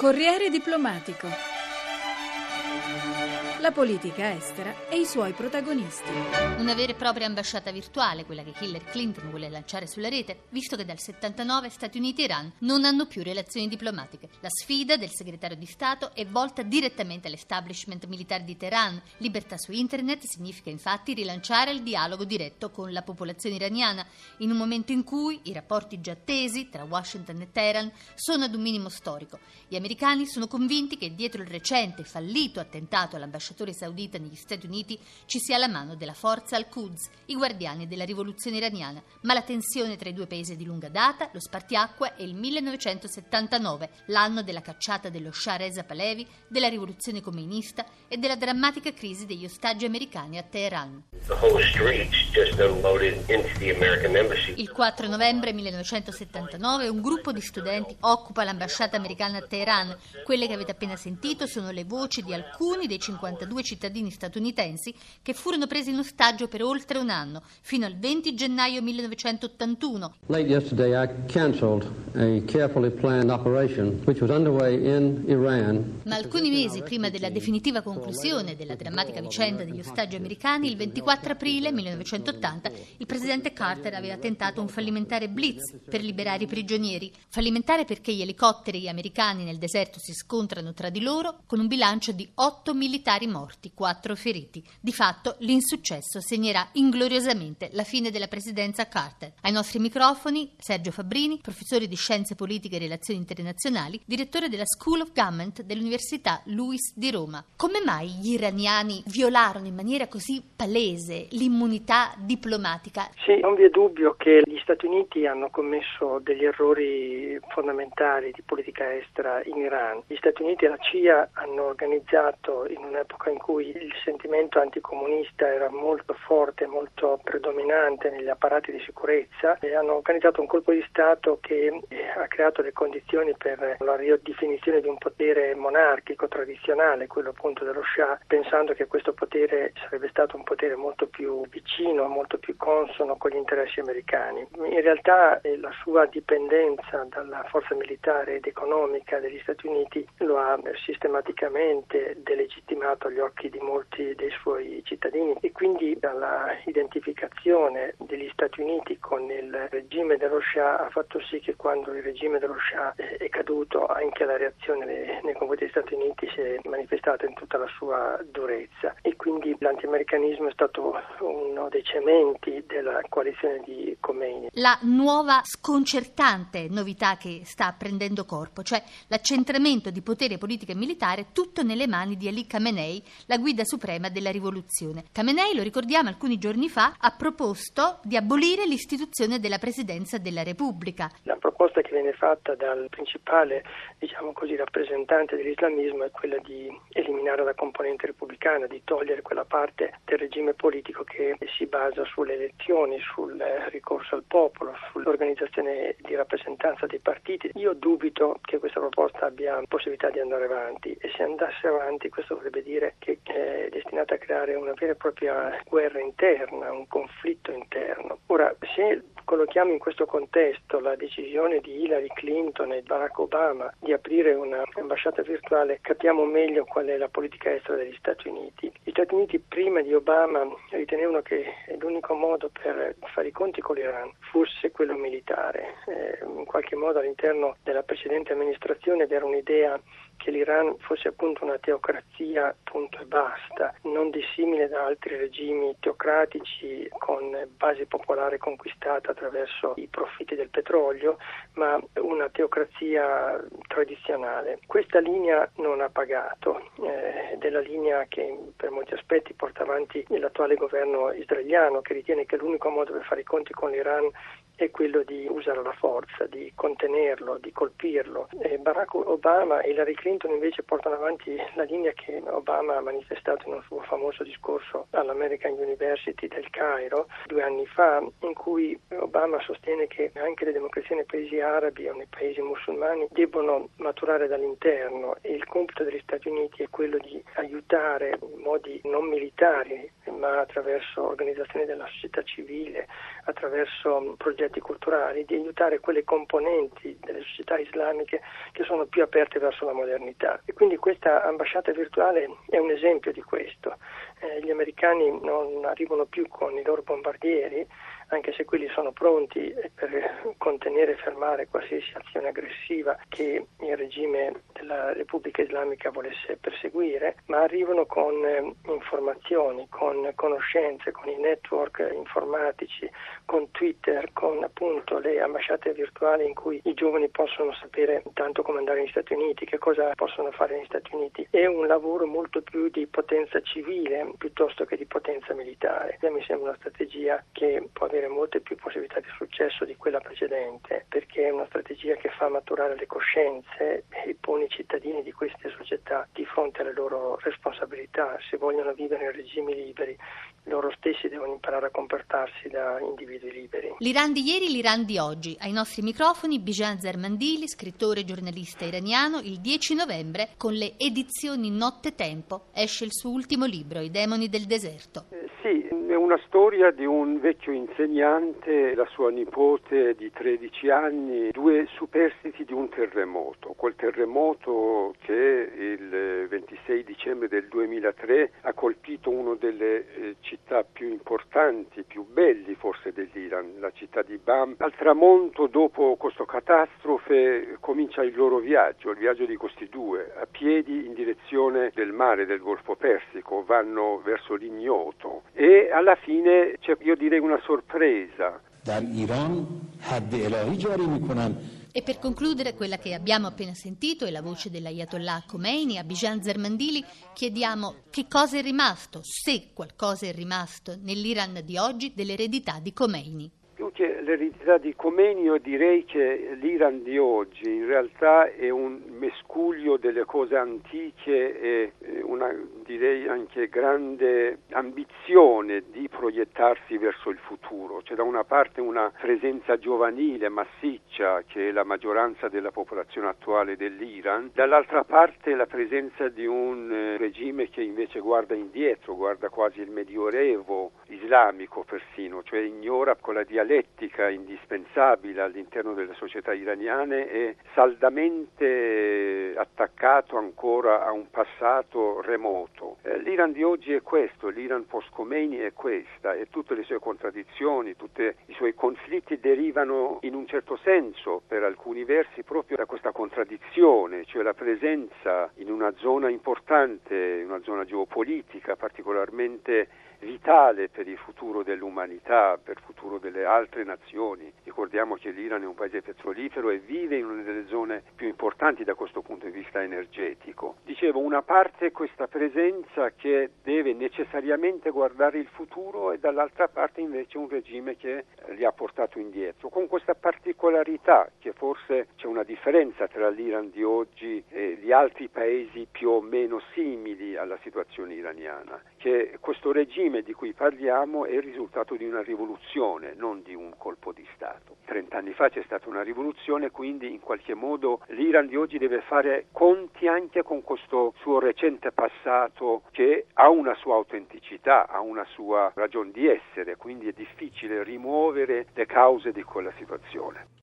Corriere diplomatico. La politica estera e i suoi protagonisti. Una vera e propria ambasciata virtuale, quella che Hillary Clinton vuole lanciare sulla rete, visto che dal 79 Stati Uniti e Iran non hanno più relazioni diplomatiche. La sfida del segretario di Stato è volta direttamente all'establishment militare di Teheran. Libertà su internet significa infatti rilanciare il dialogo diretto con la popolazione iraniana, in un momento in cui i rapporti già tesi tra Washington e Teheran sono ad un minimo storico. Gli americani sono convinti che dietro il recente fallito attentato all'ambasciatore ambasciatore saudita negli Stati Uniti ci sia la mano della forza al-Quds, i guardiani della rivoluzione iraniana, ma la tensione tra i due paesi è di lunga data, lo spartiacque è il 1979, l'anno della cacciata dello Shah Reza Pahlavi, della rivoluzione comunista e della drammatica crisi degli ostaggi americani a Teheran. Il 4 novembre 1979 un gruppo di studenti occupa l'ambasciata americana a Teheran. Quelle che avete appena sentito sono le voci di alcuni dei 50 52 cittadini statunitensi che furono presi in ostaggio per oltre un anno, fino al 20 gennaio 1981. Late yesterday I cancelled a carefully planned operation which was underway in Iran. Ma alcuni mesi prima della definitiva conclusione della drammatica vicenda degli ostaggi americani, il 24 aprile 1980, il presidente Carter aveva tentato un fallimentare blitz per liberare i prigionieri. Fallimentare perché gli elicotteri americani nel deserto si scontrano tra di loro con un bilancio di 8 militari morti, quattro feriti. Di fatto l'insuccesso segnerà ingloriosamente la fine della presidenza Carter. Ai nostri microfoni Sergio Fabbrini, professore di Scienze Politiche e Relazioni Internazionali, direttore della School of Government dell'Università Luis di Roma. Come mai gli iraniani violarono in maniera così palese l'immunità diplomatica? Sì, non vi è dubbio che gli Stati Uniti hanno commesso degli errori fondamentali di politica estera in Iran. Gli Stati Uniti e la CIA hanno organizzato in un'epoca in cui il sentimento anticomunista era molto forte, molto predominante negli apparati di sicurezza e hanno organizzato un colpo di Stato che eh, ha creato le condizioni per la ridefinizione di un potere monarchico tradizionale, quello appunto dello Shah, pensando che questo potere sarebbe stato un potere molto più vicino, molto più consono con gli interessi americani. In realtà eh, la sua dipendenza dalla forza militare ed economica degli Stati Uniti lo ha sistematicamente delegittimato agli occhi di molti dei suoi cittadini e quindi dalla identificazione degli Stati Uniti con il regime dello Shah ha fatto sì che quando il regime dello Shah è caduto anche la reazione nei confronti degli Stati Uniti si è manifestata in tutta la sua durezza e quindi l'antiamericanismo è stato uno dei cementi della coalizione di Khomeini. La nuova sconcertante novità che sta prendendo corpo, cioè l'accentramento di potere politico e militare tutto nelle mani di Ali Khamenei la guida suprema della rivoluzione. Khamenei, lo ricordiamo, alcuni giorni fa ha proposto di abolire l'istituzione della presidenza della Repubblica. La proposta che viene fatta dal principale, diciamo così, rappresentante dell'islamismo è quella di eliminare la componente repubblicana, di togliere quella parte del regime politico che si basa sulle elezioni, sul ricorso al popolo, sull'organizzazione di rappresentanza dei partiti. Io dubito che questa proposta abbia possibilità di andare avanti e se andasse avanti questo vorrebbe dire che è destinata a creare una vera e propria guerra interna, un conflitto interno. Ora, se collochiamo in questo contesto la decisione di Hillary Clinton e Barack Obama di aprire un'ambasciata virtuale, capiamo meglio qual è la politica estera degli Stati Uniti. Gli Stati Uniti prima di Obama ritenevano che l'unico modo per fare i conti con l'Iran fosse quello militare. Eh, in qualche modo all'interno della precedente amministrazione vi era un'idea che l'Iran fosse appunto una teocrazia punto e basta, non dissimile da altri regimi teocratici con base popolare conquistata attraverso i profitti del petrolio, ma una teocrazia tradizionale. Questa linea non ha pagato, eh, ed è la linea che per molti aspetti porta avanti l'attuale governo israeliano che ritiene che l'unico modo per fare i conti con l'Iran è quello di usare la forza, di contenerlo, di colpirlo. E Barack Obama e Hillary Clinton invece portano avanti la linea che Obama ha manifestato in un suo famoso discorso all'American University del Cairo due anni fa, in cui Obama sostiene che anche le democrazie nei paesi arabi o nei paesi musulmani debbono maturare dall'interno e il compito degli Stati Uniti è quello di aiutare in modi non militari ma attraverso organizzazioni della società civile, attraverso progetti culturali, di aiutare quelle componenti delle società islamiche che sono più aperte verso la modernità. E quindi questa ambasciata virtuale è un esempio di questo. Eh, gli americani non arrivano più con i loro bombardieri, anche se quelli sono pronti per contenere e fermare qualsiasi azione aggressiva che il regime della Repubblica Islamica volesse perseguire, ma arrivano con eh, informazioni, con conoscenze, con i network informatici, con Twitter, con appunto le ambasciate virtuali in cui i giovani possono sapere tanto come andare negli Stati Uniti, che cosa possono fare negli Stati Uniti. È un lavoro molto più di potenza civile piuttosto che di potenza militare. Mi sembra una strategia che può avere molte più possibilità di successo di quella precedente, perché è una strategia che fa maturare le coscienze e pone i cittadini di queste società di fronte alle loro responsabilità. Se vogliono vivere in regimi liberi, loro stessi devono imparare a comportarsi da individui liberi. L'Iran di ieri, l'Iran di oggi. Ai nostri microfoni Bijan Zermandili, scrittore e giornalista iraniano, il 10 novembre con le edizioni Notte Tempo esce il suo ultimo libro, I demoni del deserto. Eh, una storia di un vecchio insegnante la sua nipote di 13 anni, due superstiti di un terremoto. Quel terremoto che il 26 dicembre del 2003 ha colpito una delle eh, città più importanti, più belli forse dell'Iran, la città di Bam. Al tramonto, dopo questa catastrofe, comincia il loro viaggio, il viaggio di questi due, a piedi in direzione del mare, del Golfo Persico, vanno verso l'ignoto e alla fine c'è io direi una sorpresa. E per concludere quella che abbiamo appena sentito è la voce dell'Ayatollah Khomeini a Bijan Zermandili, chiediamo che cosa è rimasto, se qualcosa è rimasto nell'Iran di oggi dell'eredità di Khomeini l'eredità di Khomeini io direi che l'Iran di oggi in realtà è un mescuglio delle cose antiche e una direi anche grande ambizione di proiettarsi verso il futuro. C'è da una parte una presenza giovanile massiccia che è la maggioranza della popolazione attuale dell'Iran, dall'altra parte la presenza di un eh, regime che invece guarda indietro, guarda quasi il medioevo islamico persino, cioè ignora con la dialettica indispensabile all'interno delle società iraniane è saldamente attaccato ancora a un passato remoto. Eh, L'Iran di oggi è questo, l'Iran post-Khomeini è questa e tutte le sue contraddizioni, tutti i suoi conflitti derivano in un certo senso per alcuni versi proprio da questa contraddizione, cioè la presenza in una zona importante, una zona geopolitica particolarmente vitale per il futuro dell'umanità, per il futuro delle altre nazioni. Ricordiamo che l'Iran è un paese petrolifero e vive in una delle zone più importanti da questo punto di vista energetico. Dicevo, una parte è questa presenza che deve necessariamente guardare il futuro e dall'altra parte invece un regime che li ha portato indietro, con questa particolarità che forse c'è una differenza tra l'Iran di oggi e gli altri paesi più o meno simili alla situazione iraniana, che questo regime di cui parliamo è il risultato di una rivoluzione, non di un colpo di Stato. Trent'anni fa c'è stata una rivoluzione, quindi in qualche modo l'Iran di oggi deve fare conti anche con questo suo recente passato che ha una sua autenticità, ha una sua ragione di essere, quindi è difficile rimuovere le cause di quella situazione.